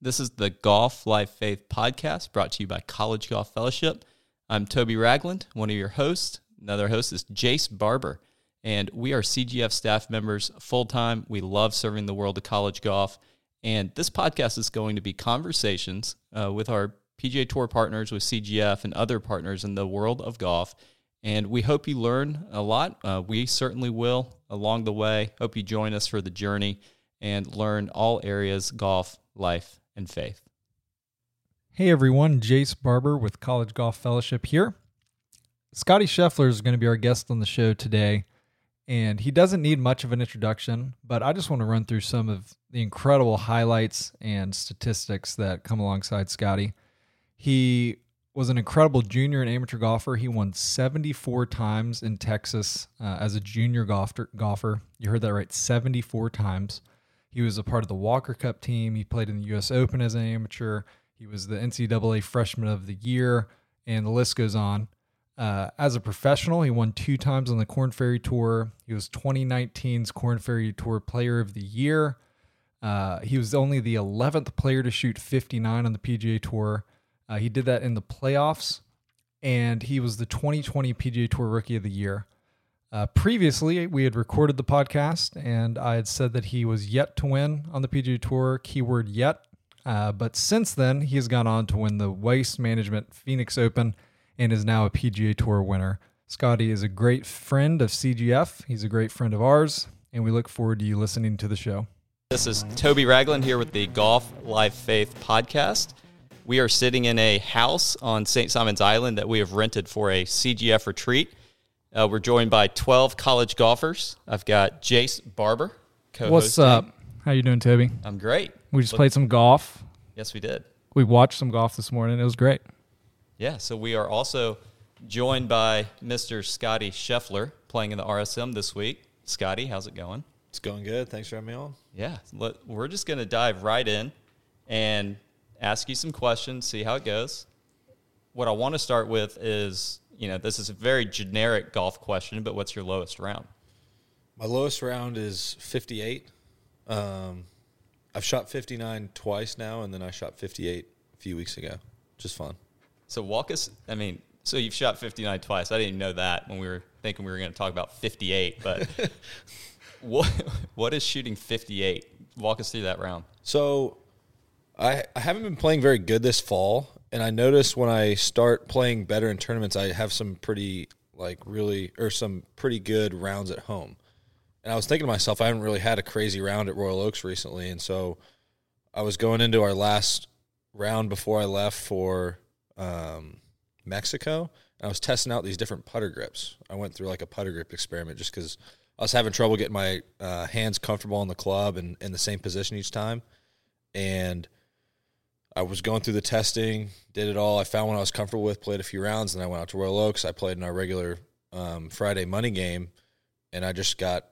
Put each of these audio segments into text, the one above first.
This is the Golf Life Faith podcast brought to you by College Golf Fellowship. I'm Toby Ragland, one of your hosts. Another host is Jayce Barber, and we are CGF staff members full time. We love serving the world of college golf. And this podcast is going to be conversations uh, with our PGA Tour partners, with CGF, and other partners in the world of golf. And we hope you learn a lot. Uh, we certainly will along the way. Hope you join us for the journey and learn all areas golf, life, and faith. Hey everyone, Jayce Barber with College Golf Fellowship here. Scottie Scheffler is going to be our guest on the show today, and he doesn't need much of an introduction, but I just want to run through some of the incredible highlights and statistics that come alongside Scottie. He was an incredible junior and amateur golfer. He won 74 times in Texas uh, as a junior golfer, golfer. You heard that right, 74 times. He was a part of the Walker Cup team. He played in the U.S. Open as an amateur. He was the NCAA Freshman of the Year, and the list goes on. Uh, as a professional, he won two times on the Korn Ferry Tour. He was 2019's Korn Ferry Tour Player of the Year. Uh, he was only the 11th player to shoot 59 on the PGA Tour. Uh, he did that in the playoffs, and he was the 2020 PGA Tour Rookie of the Year. Uh, previously, we had recorded the podcast, and I had said that he was yet to win on the PGA Tour, keyword yet. Uh, but since then, he has gone on to win the Waste Management Phoenix Open and is now a PGA Tour winner. Scottie is a great friend of CGF. He's a great friend of ours, and we look forward to you listening to the show. This is Toby Ragland here with the Golf Life Faith podcast. We are sitting in a house on St. Simons Island that we have rented for a CGF retreat. Uh, we're joined by 12 college golfers. I've got Jayce Barber, co What's up? How you doing, Toby? I'm great. We just Look, played some golf. Yes, we did. We watched some golf this morning. It was great. Yeah, so we are also joined by Mr. Scottie Scheffler playing in the RSM this week. Scottie, how's it going? It's going good. Thanks for having me on. Yeah, let, we're just going to dive right in and ask you some questions, see how it goes. What I want to start with is you know, this is a very generic golf question, but what's your lowest round? My lowest round is 58. Um, I've shot 59 twice now, and then I shot 58 a few weeks ago. Just fun. So walk us. I mean, so you've shot 59 twice. I didn't even know that when we were thinking we were going to talk about 58. But what what is shooting 58? Walk us through that round. So I I haven't been playing very good this fall, and I notice when I start playing better in tournaments, I have some pretty like really or some pretty good rounds at home. And I was thinking to myself, I haven't really had a crazy round at Royal Oaks recently, and so I was going into our last round before I left for um, Mexico. And I was testing out these different putter grips. I went through like a putter grip experiment just because I was having trouble getting my uh, hands comfortable on the club and in the same position each time. And I was going through the testing, did it all. I found one I was comfortable with, played a few rounds, and I went out to Royal Oaks. I played in our regular um, Friday money game, and I just got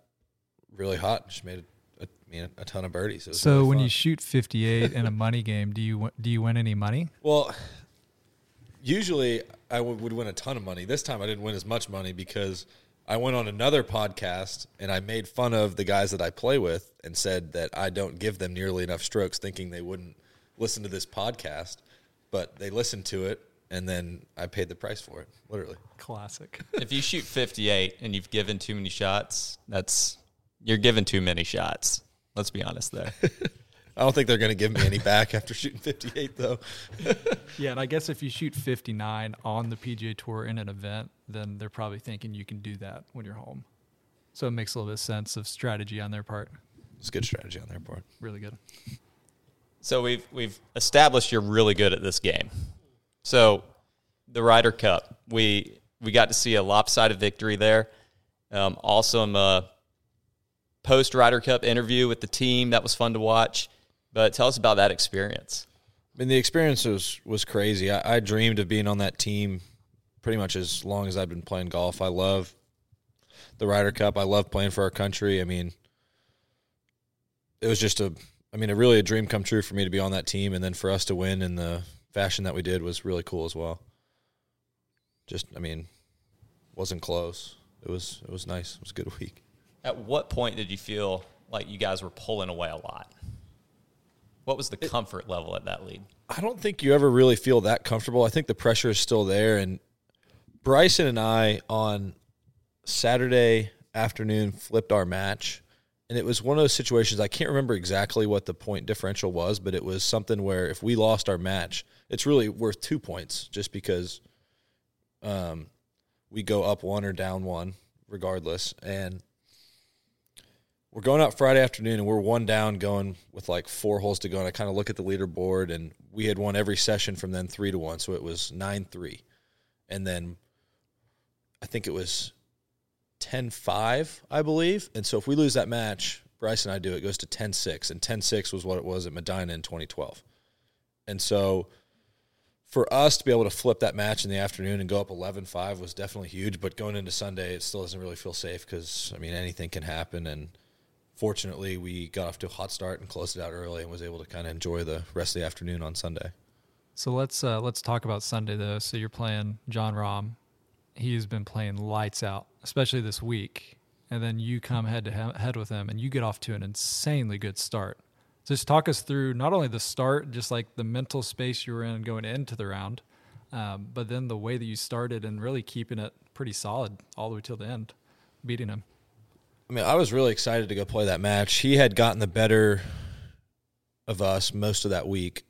really hot. Just made a, a, I mean, a ton of birdies. so really when you shoot 58 in a money game, do you do you win any money? Well, usually I w- would win a ton of money. This time I didn't win as much money because I went on another podcast and I made fun of the guys that I play with and said that I don't give them nearly enough strokes, thinking they wouldn't listen to this podcast, but they listened to it and then I paid the price for it, literally. Classic. if you shoot 58 and you've given too many shots, that's you're giving too many shots. Let's be honest there. I don't think they're going to give me any back after shooting 58 though. yeah, and I guess if you shoot 59 on the PGA Tour in an event, then they're probably thinking you can do that when you're home. So it makes a little bit of sense of strategy on their part. It's good strategy on their part. Really good. So we've we've established you're really good at this game. So the Ryder Cup, we we got to see a lopsided victory there. Um, also, a uh, post Ryder Cup interview with the team that was fun to watch. But tell us about that experience. I mean, the experience was was crazy. I, I dreamed of being on that team pretty much as long as I've been playing golf. I love the Ryder Cup. I love playing for our country. I mean, it was just a I mean, a really a dream come true for me to be on that team, and then for us to win in the fashion that we did was really cool as well. Just, I mean, wasn't close. It was it was nice. It was a good week. At what point did you feel like you guys were pulling away a lot? What was the comfort level at that lead? I don't think you ever really feel that comfortable. I think the pressure is still there. And Bryson and I on Saturday afternoon flipped our match. And it was one of those situations, I can't remember exactly what the point differential was, but it was something where if we lost our match, it's really worth two points just because um, we go up one or down one regardless. And we're going out Friday afternoon and we're one down going with like four holes to go. And I kind of look at the leaderboard and we had won every session from then three to one. So it was nine three. And then I think it was 10 5, I believe. And so if we lose that match, Bryce and I do, it goes to 10 6. And 10 6 was what it was at Medinah in 2012. And so for us to be able to flip that match in the afternoon and go up 11-5 was definitely huge but going into sunday it still doesn't really feel safe because i mean anything can happen and fortunately we got off to a hot start and closed it out early and was able to kind of enjoy the rest of the afternoon on sunday So let's uh, let's talk about Sunday though. So you're playing Jon Rahm. He's been playing lights out, especially this week. And then you come head to head with him, and you get off to an insanely good start. So just talk us through not only the start, just like the mental space you were in going into the round, um, but then the way that you started and really keeping it pretty solid all the way till the end, beating him. I mean, I was really excited to go play that match. He had gotten the better of us most of that week.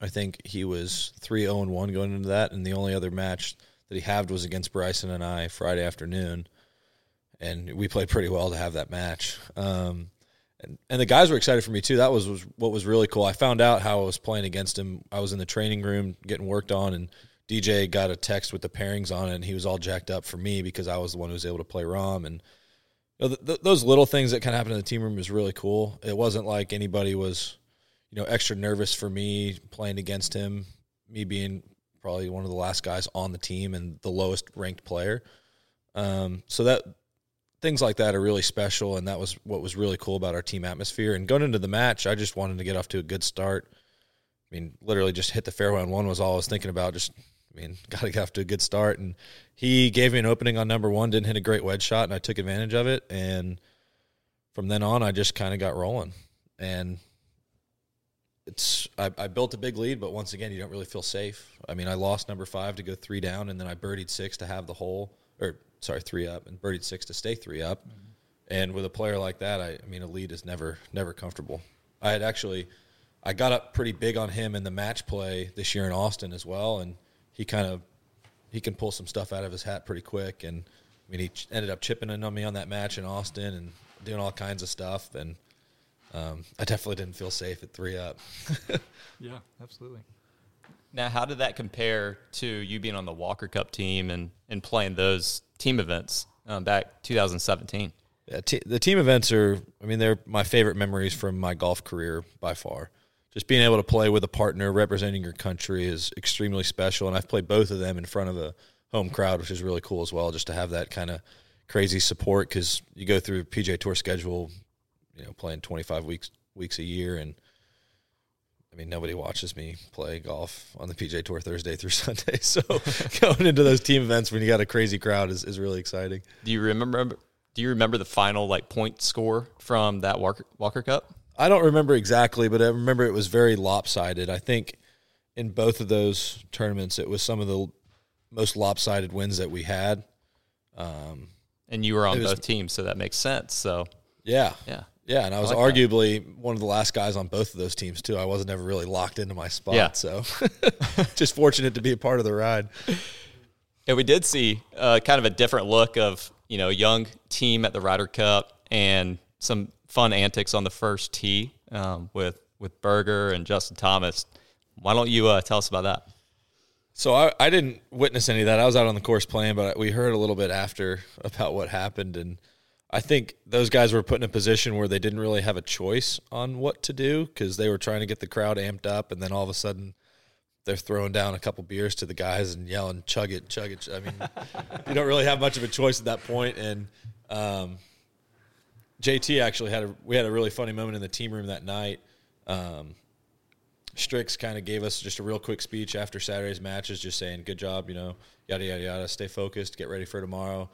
I think he was 3 0 1 going into that, and the only other match that he had was against Bryson and I Friday afternoon. And we played pretty well to have that match. Um, and, and the guys were excited for me too. That was, was what was really cool. I found out how I was playing against him. I was in the training room getting worked on, and DJ got a text with the pairings on it, and he was all jacked up for me because I was the one who was able to play Rahm. And you know, th- th- those little things that kind of happened in the team room was really cool. It wasn't like anybody was, you know, extra nervous for me playing against him, me being probably one of the last guys on the team and the lowest ranked player. Um, so that things like that are really special, and that was what was really cool about our team atmosphere. And going into the match, I just wanted to get off to a good start. I mean, literally just hit the fairway on one was all I was thinking about. Just, I mean, got to get off to a good start. And he gave me an opening on number one, didn't hit a great wedge shot, and I took advantage of it. And from then on, I just kind of got rolling. And it's I, I built a big lead, but once again, you don't really feel safe. I mean, I lost number five to go three down, and then I birdied six to have the hole, or sorry, three up, and birdied six to stay three up. Mm-hmm. And with a player like that, I, I mean, a lead is never never comfortable. I had actually, I got up pretty big on him in the match play this year in Austin as well, and he kind of he can pull some stuff out of his hat pretty quick. And I mean, he ch- ended up chipping in on me on that match in Austin and doing all kinds of stuff. And um, I definitely didn't feel safe at three up. Yeah, absolutely. Now, how did that compare to you being on the Walker Cup team and, and playing those team events um, back 2017? Yeah, te- the team events are, I mean, they're my favorite memories from my golf career by far. Just being able to play with a partner representing your country is extremely special. And I've played both of them in front of a home crowd, which is really cool as well, just to have that kind of crazy support because you go through PGA Tour schedule, you know, playing 25 weeks weeks a year. And I mean, nobody watches me play golf on the PGA Tour Thursday through Sunday. So going into those team events when you got a crazy crowd is, is really exciting. Do you remember? Do you remember the final like point score from that Walker, Walker Cup? I don't remember exactly, but I remember it was very lopsided. I think in both of those tournaments, it was some of the most lopsided wins that we had. Um, And you were on It was- both teams, so that makes sense. So yeah, yeah, yeah, and I was like that. arguably one of the last guys on both of those teams too. I wasn't ever really locked into my spot, Yeah. so just fortunate to be a part of the ride. Yeah, we did see uh, kind of a different look of you know young team at the Ryder Cup and some fun antics on the first tee um, with with Berger and Justin Thomas. Why don't you uh, tell us about that? So I, I didn't witness any of that. I was out on the course playing, but we heard a little bit after about what happened, and I think those guys were put in a position where they didn't really have a choice on what to do because they were trying to get the crowd amped up, and then all of a sudden they're throwing down a couple beers to the guys and yelling "chug it, chug it." I mean, you don't really have much of a choice at that point. and um, JT actually had a we had a really funny moment in the team room that night. Um, Strix kind of gave us just a real quick speech after Saturday's matches, just saying, "Good job, you know, yada yada yada. Stay focused, get ready for tomorrow."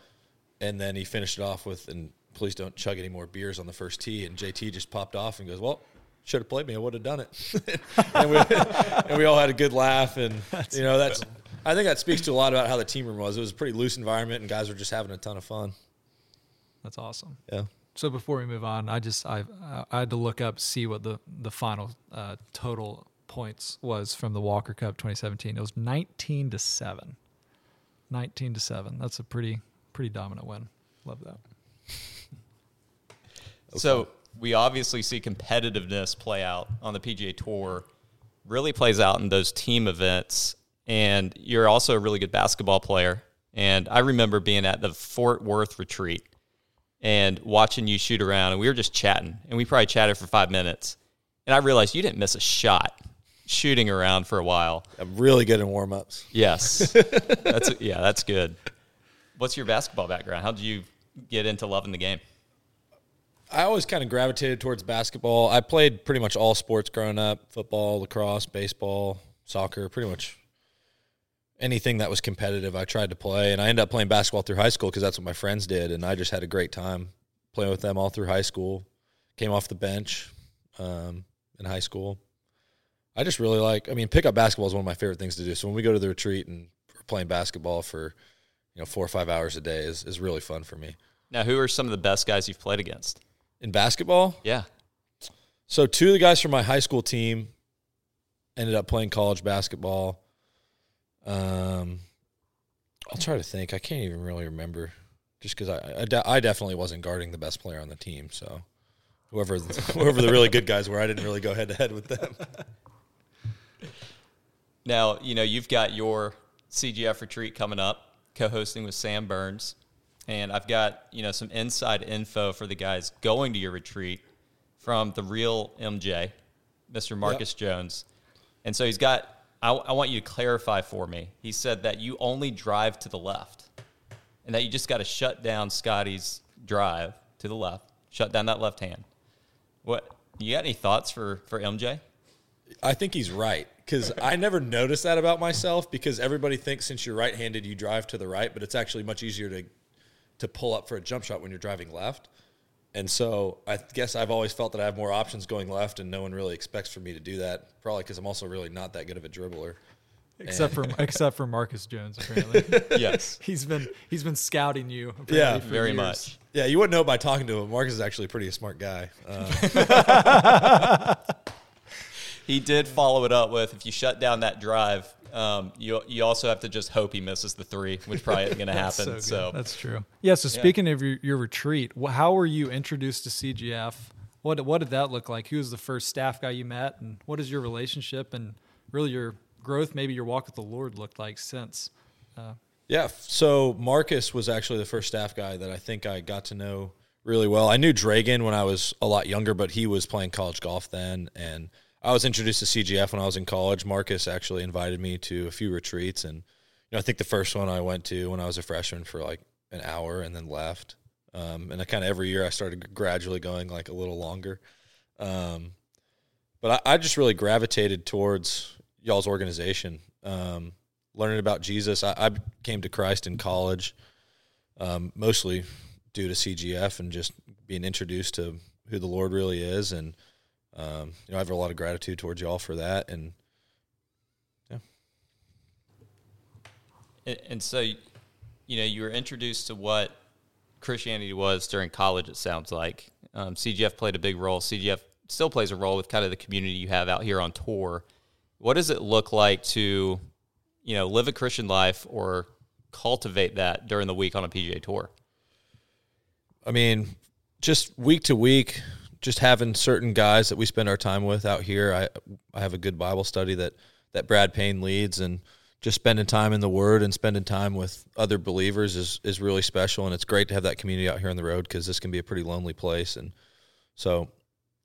And then he finished it off with, "And please don't chug any more beers on the first tee." And JT just popped off and goes, "Well, should have played me. I would have done it. and, we, and we all had a good laugh. And, you know, that's, I think that speaks to a lot about how the team room was. It was a pretty loose environment, and guys were just having a ton of fun. That's awesome. Yeah. So before we move on, I just I I had to look up see what the the final uh, total points was from the Walker Cup 2017. It was 19 to seven. 19 to seven. That's a pretty pretty dominant win. Love that. So we obviously see competitiveness play out on the PGA Tour. Really plays out in those team events, and you're also a really good basketball player. And I remember being at the Fort Worth retreat and watching you shoot around, and we were just chatting, and we probably chatted for five minutes, and I realized you didn't miss a shot shooting around for a while. I'm really good in warm ups. Yes, that's yeah, that's good. What's your basketball background? How did you get into loving the game? I always kind of gravitated towards basketball. I played pretty much all sports growing up football, lacrosse, baseball, soccer, pretty much anything that was competitive. I tried to play, and I ended up playing basketball through high school because that's what my friends did. And I just had a great time playing with them all through high school. Came off the bench um, in high school. I just really like, I mean, pickup basketball is one of my favorite things to do. So when we go to the retreat and we're playing basketball for, you know, four or five hours a day is, is really fun for me. Now, who are some of the best guys you've played against? In basketball, Yeah. So two of the guys from my high school team ended up playing college basketball. Um, I'll try to think. I can't even really remember, just because I I, de- I definitely wasn't guarding the best player on the team. So whoever whoever the really good guys were, I didn't really go head to head with them. Now, you know, you've got your CGF retreat coming up, co hosting with Sam Burns. And I've got, you know, some inside info for the guys going to your retreat from the real MJ, Mr. Marcus Jones. And so he's got, I, I want you to clarify for me. He said that you only drive to the left and that you just got to shut down Scottie's drive to the left, shut down that left hand. What, you got any thoughts for, for MJ? I think he's right because I never noticed that about myself because everybody thinks since you're right-handed you drive to the right, but it's actually much easier to to pull up for a jump shot when you're driving left. And so I guess I've always felt that I have more options going left, and no one really expects for me to do that. Probably because I'm also really not that good of a dribbler. Except for except for Marcus Jones, apparently Yes, he's been he's been scouting you. apparently, Yeah, for very years. much. Yeah, you wouldn't know by talking to him. Marcus is actually pretty a smart guy. Uh, He did follow it up with if you shut down that drive, um, you you also have to just hope he misses the three, which probably isn't going to happen. good. So, that's true. Yeah. So speaking of your, your retreat, wh- how were you introduced to CGF? What what did that look like? Who was the first staff guy you met, and what is your relationship and really your growth, maybe your walk with the Lord looked like since? Uh, Yeah. So Marcus was actually the first staff guy that I think I got to know really well. I knew Dragan when I was a lot younger, but he was playing college golf then. And I was introduced to CGF when I was in college. Marcus actually invited me to a few retreats. And, you know, I think the first one I went to when I was a freshman for like an hour and then left. Um, and I kind of every year I started gradually going like a little longer. Um, but I, I just really gravitated towards y'all's organization. Um, learning about Jesus. I, I came to Christ in college, um, mostly due to CGF and just being introduced to who the Lord really is. And, um, you know, I have a lot of gratitude towards y'all for that. And and, and so, you know, you were introduced to what Christianity was during college. It sounds like um, CGF played a big role. CGF still plays a role with kind of the community you have out here on tour. What does it look like to, you know, live a Christian life or cultivate that during the week on a PGA tour? I mean, just week to week, just having certain guys that we spend our time with out here. I I have a good Bible study that that Brad Payne leads, and just spending time in the Word and spending time with other believers is is really special, and it's great to have that community out here on the road because this can be a pretty lonely place, and so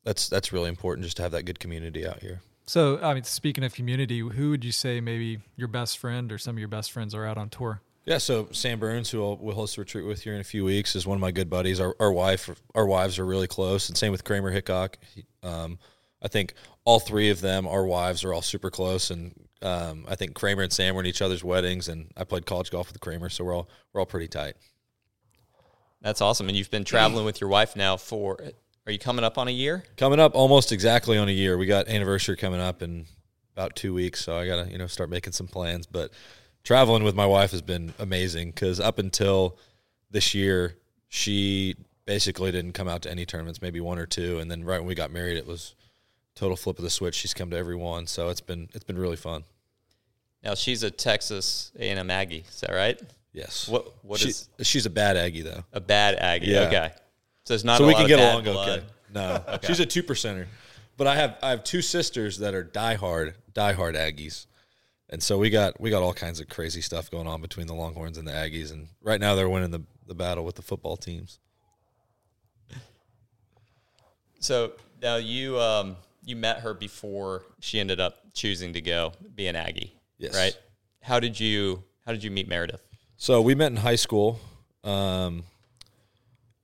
that's that's really important just to have that good community out here. so, I mean, speaking of community, who would you say maybe your best friend or some of your best friends are out on tour? Yeah, so Sam Burns, who I'll, we'll host a retreat with here in a few weeks, is one of my good buddies. Our, our wife, our wives are really close, and same with Kramer Hickok. He, um, I think all three of them, our wives, are all super close, and um, I think Kramer and Sam were in each other's weddings, and I played college golf with Kramer, so we're all we're all pretty tight. That's awesome. And you've been traveling with your wife now for are you coming up on a year? Coming up almost exactly on a year. We got anniversary coming up in about two weeks, so I gotta you know start making some plans. But traveling with my wife has been amazing because up until this year, she basically didn't come out to any tournaments, maybe one or two, and then right when we got married, it was total flip of the switch. She's come to every one, so it's been it's been really fun. Now she's a Texas A&M Aggie. Is that right? Yes. What what she, is She's a bad Aggie though, a bad Aggie? Yeah. Okay, so it's not. so a we can get along blood. okay. No, she's a two percenter, but I have I have two sisters that are diehard diehard Aggies, and so we got we got all kinds of crazy stuff going on between the Longhorns and the Aggies, and right now they're winning the the battle with the football teams. So now you um you met her before she ended up choosing to go be an Aggie. Yes. Right. How did you How did you meet Meredith? So we met in high school. Um,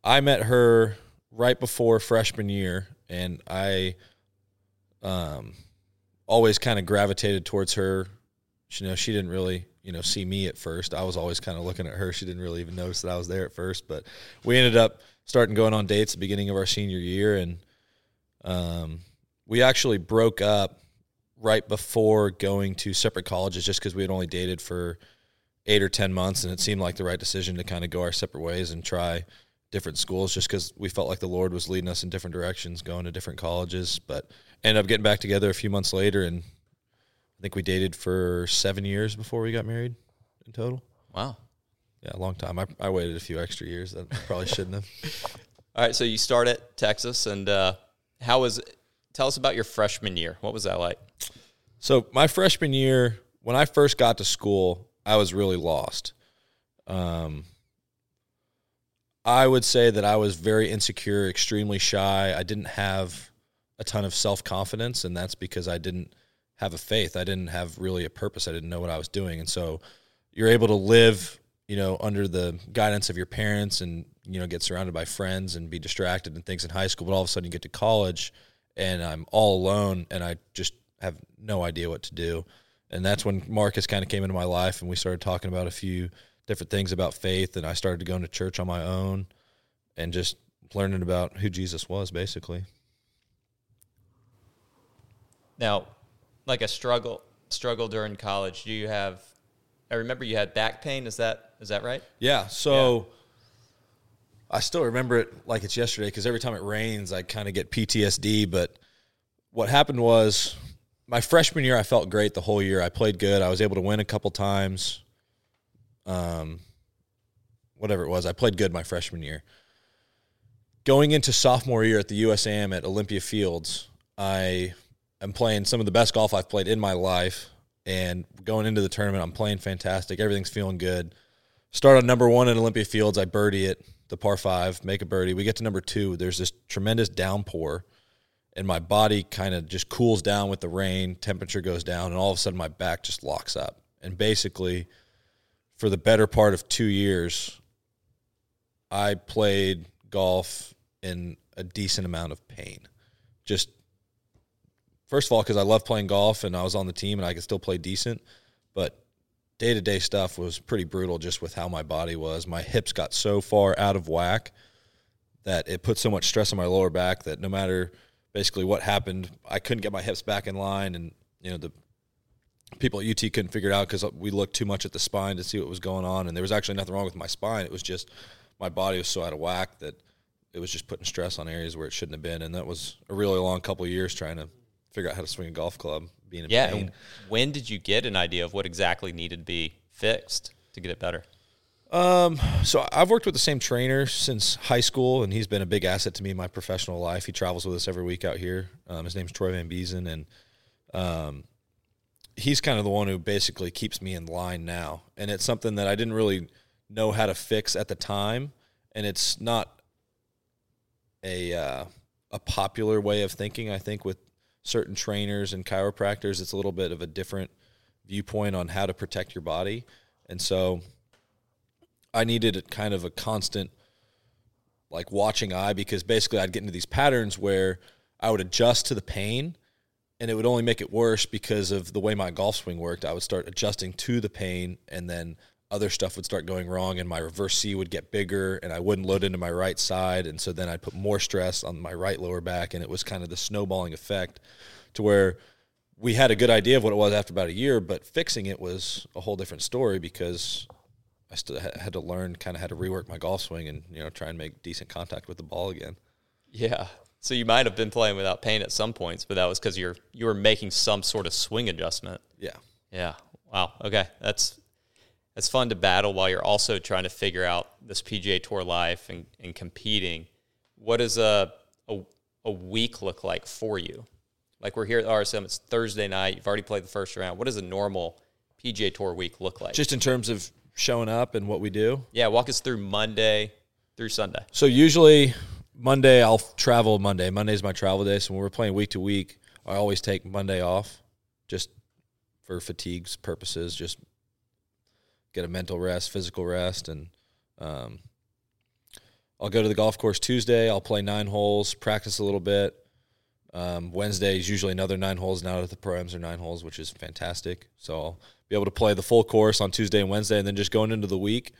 I met her right before freshman year, and I um, always kind of gravitated towards her. You know, she didn't really, you know, see me at first. I was always kind of looking at her. She didn't really even notice that I was there at first. But we ended up starting going on dates at the beginning of our senior year, and um, we actually broke up right before going to separate colleges, just because we had only dated for eight or ten months, and it seemed like the right decision to kind of go our separate ways and try different schools, just because we felt like the Lord was leading us in different directions, going to different colleges. But ended up getting back together a few months later, and I think we dated for seven years before we got married in total. Wow. Yeah, a long time. I, I waited a few extra years that I probably shouldn't have. All right. So you start at Texas, and uh, how was? Tell us about your freshman year. What was that like? So my freshman year, when I first got to school, I was really lost. Um, I would say that I was very insecure, extremely shy. I didn't have a ton of self confidence, and that's because I didn't have a faith. I didn't have really a purpose. I didn't know what I was doing, and so you're able to live, you know, under the guidance of your parents, and you know, get surrounded by friends and be distracted and things in high school. But all of a sudden, you get to college, and I'm all alone, and I just have no idea what to do. And that's when Marcus kind of came into my life, and we started talking about a few different things about faith. And I started going to church on my own, and just learning about who Jesus was, basically. Now, like a struggle struggle during college. Do you have? I remember you had back pain. Is that is that right? Yeah. So I still remember it like it's yesterday because every time it rains, I kind of get PTSD. But what happened was my freshman year, I felt great the whole year. I played good. I was able to win a couple times. Um, whatever it was, I played good my freshman year. Going into sophomore year at the USAM at Olympia Fields, I am playing some of the best golf I've played in my life. And going into the tournament, I'm playing fantastic. Everything's feeling good. Start on number one at Olympia Fields. I birdie it, the par five, make a birdie. We get to number two. There's this tremendous downpour, and my body kind of just cools down with the rain. Temperature goes down, and all of a sudden my back just locks up. And basically, for the better part of two years, I played golf in a decent amount of pain. Just first of all, because I love playing golf and I was on the team and I could still play decent, but day to day stuff was pretty brutal just with how my body was. My hips got so far out of whack that it put so much stress on my lower back that no matter basically what happened, I couldn't get my hips back in line. And, you know, the people at UT couldn't figure it out because we looked too much at the spine to see what was going on. And there was actually nothing wrong with my spine. It was just my body was so out of whack that it was just putting stress on areas where it shouldn't have been. And that was a really long couple of years trying to figure out how to swing a golf club, being in Yeah. pain. and when did you get an idea of what exactly needed to be fixed to get it better? Um, so I've worked with the same trainer since high school, and he's been a big asset to me in my professional life. He travels with us every week out here. Um, his name's Troy Van Biezen, and um, he's kind of the one who basically keeps me in line now. And it's something that I didn't really know how to fix at the time, and it's not a uh, a popular way of thinking. I think with certain trainers and chiropractors, it's a little bit of a different viewpoint on how to protect your body, and so. I needed kind of a constant like watching eye because basically I'd get into these patterns where I would adjust to the pain and it would only make it worse because of the way my golf swing worked. I would start adjusting to the pain and then other stuff would start going wrong and my reverse C would get bigger and I wouldn't load into my right side. And so then I'd put more stress on my right lower back. And it was kind of the snowballing effect to where we had a good idea of what it was after about a year, but fixing it was a whole different story because I still had to learn kind of how to rework my golf swing and, you know, try and make decent contact with the ball again. Yeah. So you might have been playing without pain at some points, but that was because you're you were making some sort of swing adjustment. Yeah. Yeah. Wow. Okay. That's it's fun to battle while you're also trying to figure out this PGA Tour life and, and competing. What does a, a, a week look like for you? Like we're here at RSM, it's Thursday night. You've already played the first round. What does a normal PGA Tour week look like? Just in terms of showing up and what we do. yeah, walk us through Monday through Sunday. So usually Monday I'll travel Monday. Monday's my travel day. So when we're playing week to week, I always take Monday off just for fatigues purposes, just get a mental rest, physical rest, and um, I'll go to the golf course Tuesday. I'll play nine holes, practice a little bit. Um, Wednesday is usually another nine holes. Now that the proams are nine holes, which is fantastic. So I'll be able to play the full course on Tuesday and Wednesday, and then just going into the week.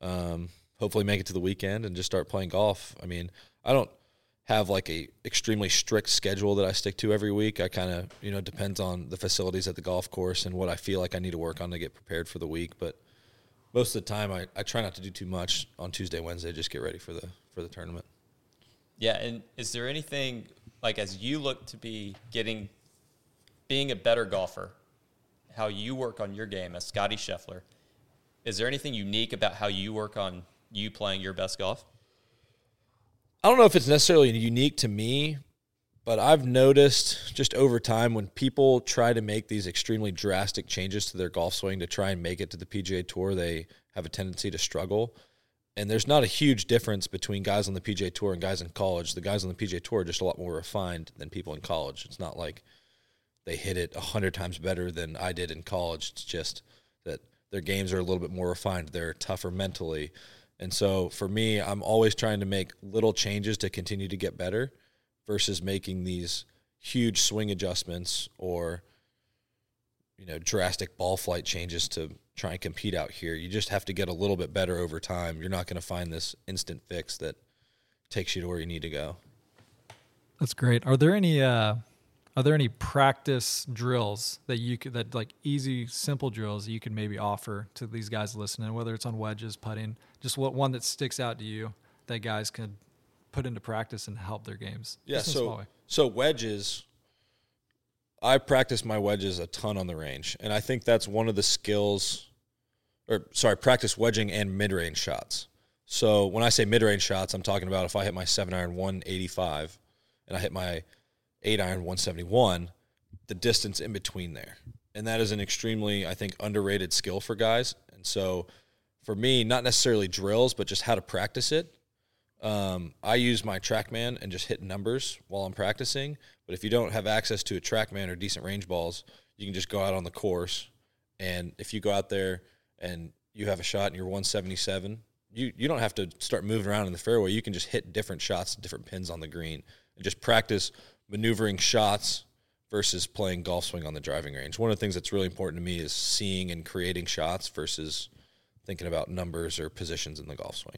Um, hopefully, make it to the weekend and just start playing golf. I mean, I don't have like a extremely strict schedule that I stick to every week. I kind of you know depends on the facilities at the golf course and what I feel like I need to work on to get prepared for the week. But most of the time, I, I try not to do too much on Tuesday, Wednesday. Just get ready for the for the tournament. Yeah, and is there anything like as you look to be getting being a better golfer, how you work on your game as Scottie Scheffler? Is there anything unique about how you work on you playing your best golf? I don't know if it's necessarily unique to me, but I've noticed just over time when people try to make these extremely drastic changes to their golf swing to try and make it to the PGA Tour, they have a tendency to struggle. And there's not a huge difference between guys on the PGA Tour and guys in college. The guys on the PGA Tour are just a lot more refined than people in college. It's not like they hit it a hundred times better than I did in college. It's just that their games are a little bit more refined. They're tougher mentally. And so for me, I'm always trying to make little changes to continue to get better versus making these huge swing adjustments or you know drastic ball flight changes to try and compete out here. You just have to get a little bit better over time. You're not going to find this instant fix that takes you to where you need to go. That's great. Are there any uh, are there any practice drills that you could that like easy simple drills that you could maybe offer to these guys listening, whether it's on wedges, putting, just what one that sticks out to you that guys could put into practice and help their games? Yeah, Just in a small so so wedges. I practice my wedges a ton on the range, and I think that's one of the skills. Or sorry, practice wedging and mid range shots. So when I say mid range shots, I'm talking about if I hit my seven iron 185 and I hit my eight iron 171, the distance in between there, and that is an extremely I think underrated skill for guys. And so for me, not necessarily drills, but just how to practice it. Um, I use my TrackMan and just hit numbers while I'm practicing. But if you don't have access to a TrackMan or decent range balls, you can just go out on the course. And if you go out there and you have a shot and you're 177, you, you don't have to start moving around in the fairway. You can just hit different shots, different pins on the green, and just practice maneuvering shots versus playing golf swing on the driving range. One of the things that's really important to me is seeing and creating shots versus thinking about numbers or positions in the golf swing.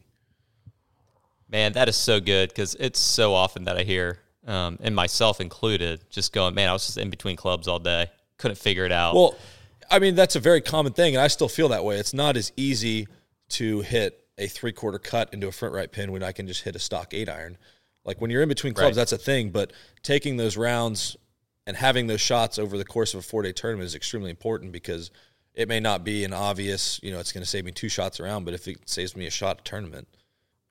Man, that is so good because it's so often that I hear, um, and myself included, just going, man, I was just in between clubs all day, couldn't figure it out. Well, I mean, that's a very common thing, and I still feel that way. It's not as easy to hit a three quarter cut into a front right pin when I can just hit a stock eight iron. Like when you're in between clubs, Right. that's a thing, but taking those rounds and having those shots over the course of a four day tournament is extremely important because it may not be an obvious, you know, it's going to save me two shots around, but if it saves me a shot at tournament,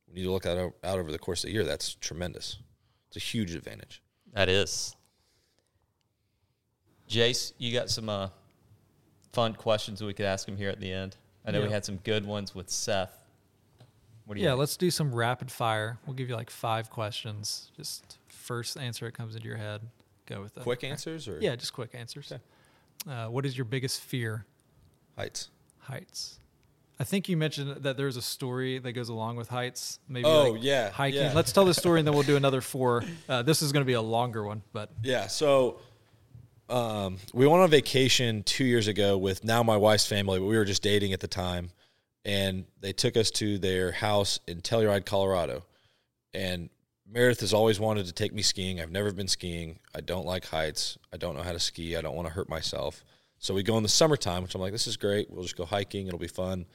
when you look at it out over the course of the year, that's tremendous. It's a huge advantage. That is. Jayce, you got some uh, fun questions we could ask him here at the end. I know we had some good ones with Seth. What do you Yeah, think? let's do some rapid fire. We'll give you like five questions. Just first answer that comes into your head. Go with it. Quick answers or Yeah, just quick answers. Uh, what is your biggest fear? heights? Heights. I think you mentioned that there's a story that goes along with heights. Maybe Oh, like yeah, hiking. yeah. Let's tell the story and then we'll do another four. Uh, this is going to be a longer one, but Yeah. So um, we went on vacation two years ago with now my wife's family, but we were just dating at the time, and they took us to their house in Telluride, Colorado. And Meredith has always wanted to take me skiing. I've never been skiing. I don't like heights. I don't know how to ski. I don't want to hurt myself. So we go in the summertime, which I'm like, this is great. We'll just go hiking. It'll be fun.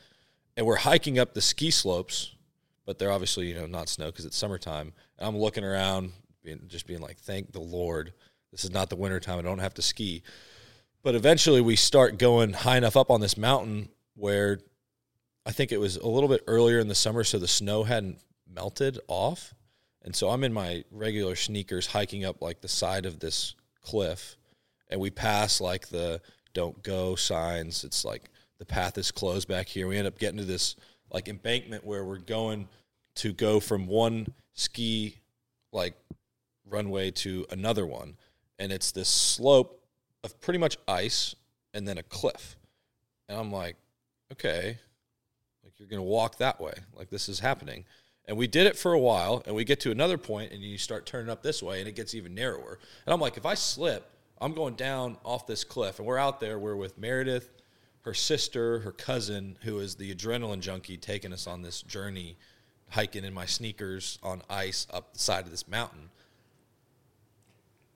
And we're hiking up the ski slopes, but they're obviously you know not snow because it's summertime. And I'm looking around, being, just being like, thank the Lord, this is not the wintertime. I don't have to ski. But eventually, we start going high enough up on this mountain where I think it was a little bit earlier in the summer, so the snow hadn't melted off. And so I'm in my regular sneakers hiking up like the side of this cliff, and we pass like the don't go signs. It's like the path is closed back here. We end up getting to this like embankment where we're going to go from one ski like runway to another one. And it's this slope of pretty much ice and then a cliff. And I'm like, okay, like you're going to walk that way. Like this is happening. And we did it for a while and we get to another point and you start turning up this way and it gets even narrower. And I'm like, if I slip, I'm going down off this cliff. And we're out there, we're with Meredith, her sister, her cousin, who is the adrenaline junkie, taking us on this journey, hiking in my sneakers on ice up the side of this mountain.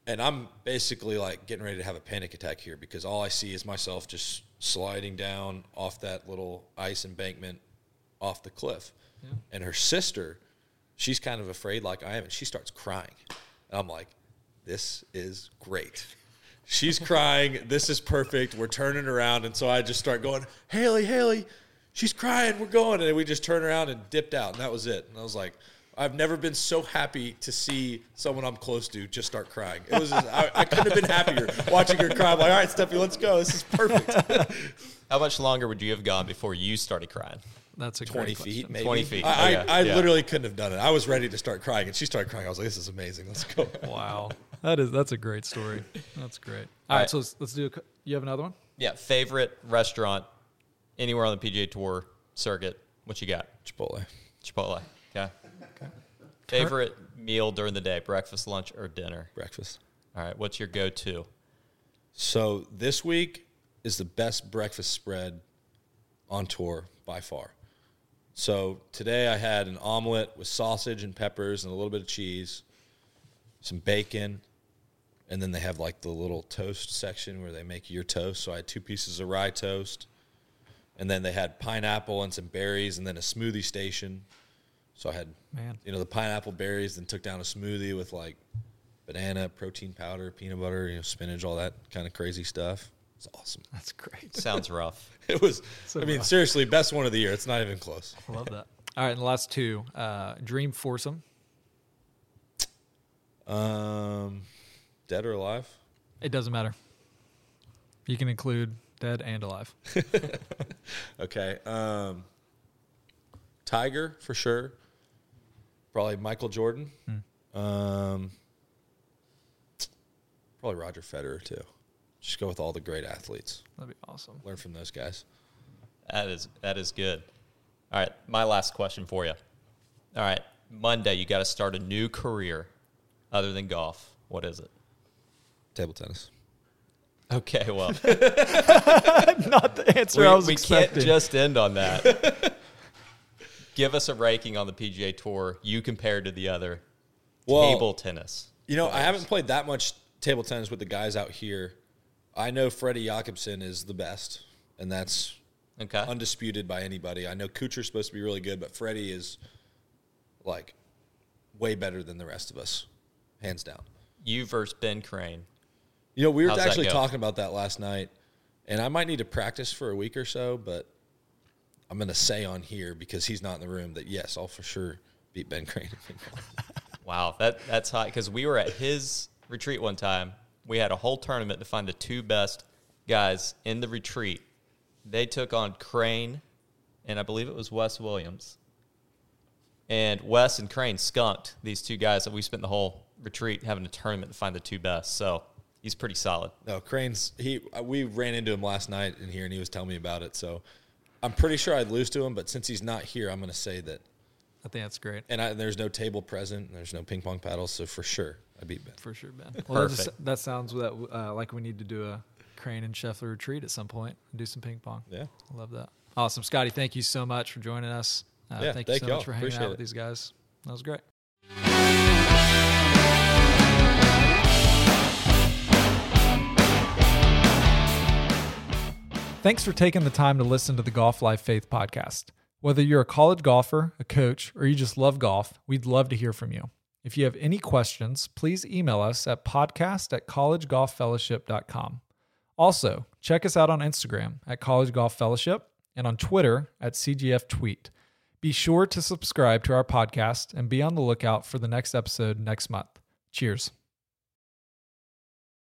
And I'm basically like getting ready to have a panic attack here because all I see is myself just sliding down off that little ice embankment off the cliff. Yeah. And her sister, she's kind of afraid like I am, and she starts crying. And I'm like, this is great. She's crying. This is perfect. We're turning around. And so I just start going, Haley, Haley, she's crying. We're going. And we just turn around and dipped out. And that was it. And I was like, I've never been so happy to see someone I'm close to just start crying. It was just, I, I, couldn't have been happier watching her cry. I'm like, all right, Steffi, let's go. This is perfect. How much longer would you have gone before you started crying? That's a 20 feet, maybe. 20 feet. I, I, I yeah. literally couldn't have done it. I was ready to start crying, and she started crying. I was like, this is amazing. Let's go. Wow. That is that's a great story. That's great. All, All right, so let's, let's do. A, you have another one? Yeah. Favorite restaurant anywhere on the PGA Tour circuit? What you got? Chipotle. Chipotle. Favorite meal during the day? Breakfast, lunch, or dinner? Breakfast. All right. What's your go-to? So this week is the best breakfast spread on tour by far. So today I had an omelet with sausage and peppers and a little bit of cheese some bacon, and then they have like the little toast section where they make your toast. So I had two pieces of rye toast, and then they had pineapple and some berries, and then a smoothie station. So I had, Man. you know, the pineapple berries, then took down a smoothie with like banana, protein powder, peanut butter, you know, spinach, all that kind of crazy stuff. It's awesome. That's great. Sounds rough. it was. So I mean, rough. seriously, best one of the year. It's not even close. I love that. All right, and the last two, uh, Dream Foursome. Um, dead or alive? It doesn't matter. You can include dead and alive. okay. Um, Tiger for sure. Probably Michael Jordan. Hmm. Um, probably Roger Federer too. Just go with all the great athletes. That'd be awesome. Learn from those guys. That is that is good. All right, my last question for you. All right, Monday you got to start a new career other than golf? What is it? Table tennis. Okay, well, not the answer we, I was we expecting. can't just end on that. Give us a ranking on the PGA Tour. You compared to the other well, table tennis. You know, players. I haven't played that much table tennis with the guys out here. I know Freddie Jacobson is the best, and that's okay. undisputed by anybody. I know Kuchar's supposed to be really good, but Freddie is like way better than the rest of us hands down. You versus Ben Crane. You know, we were How's actually talking about that last night, and I might need to practice for a week or so, but I'm going to say on here because he's not in the room that yes, I'll for sure beat Ben Crane. wow, that that's hot because we were at his retreat one time. We had a whole tournament to find the two best guys in the retreat. They took on Crane, and I believe it was Wes Williams. And Wes and Crane skunked these two guys that we spent the whole retreat having a tournament to find the two best. So he's pretty solid. No, Crane's he. We ran into him last night in here, and he was telling me about it. So I'm pretty sure I'd lose to him, but since he's not here, I'm going to say that. I think that's great. And I, there's no table present. There's no ping pong paddles, so for sure I beat Ben. For sure, Ben. Well, that, just, Perfect. that sounds that uh, like we need to do a Crane and Scheffler retreat at some point and do some ping pong. Yeah. I love that. Awesome, Scottie. Thank you so much for joining us. Uh, Yeah, thank you so y'all. much for hanging Appreciate out with these guys. That was great. Thanks for taking the time to listen to the Golf Life Faith podcast. Whether you're a college golfer, a coach, or you just love golf, we'd love to hear from you. If you have any questions, please email us at podcast at collegegolffellowship.com. Also, check us out on Instagram at College Golf Fellowship and on Twitter at CGF Tweet. Be sure to subscribe to our podcast and be on the lookout for the next episode next month. Cheers.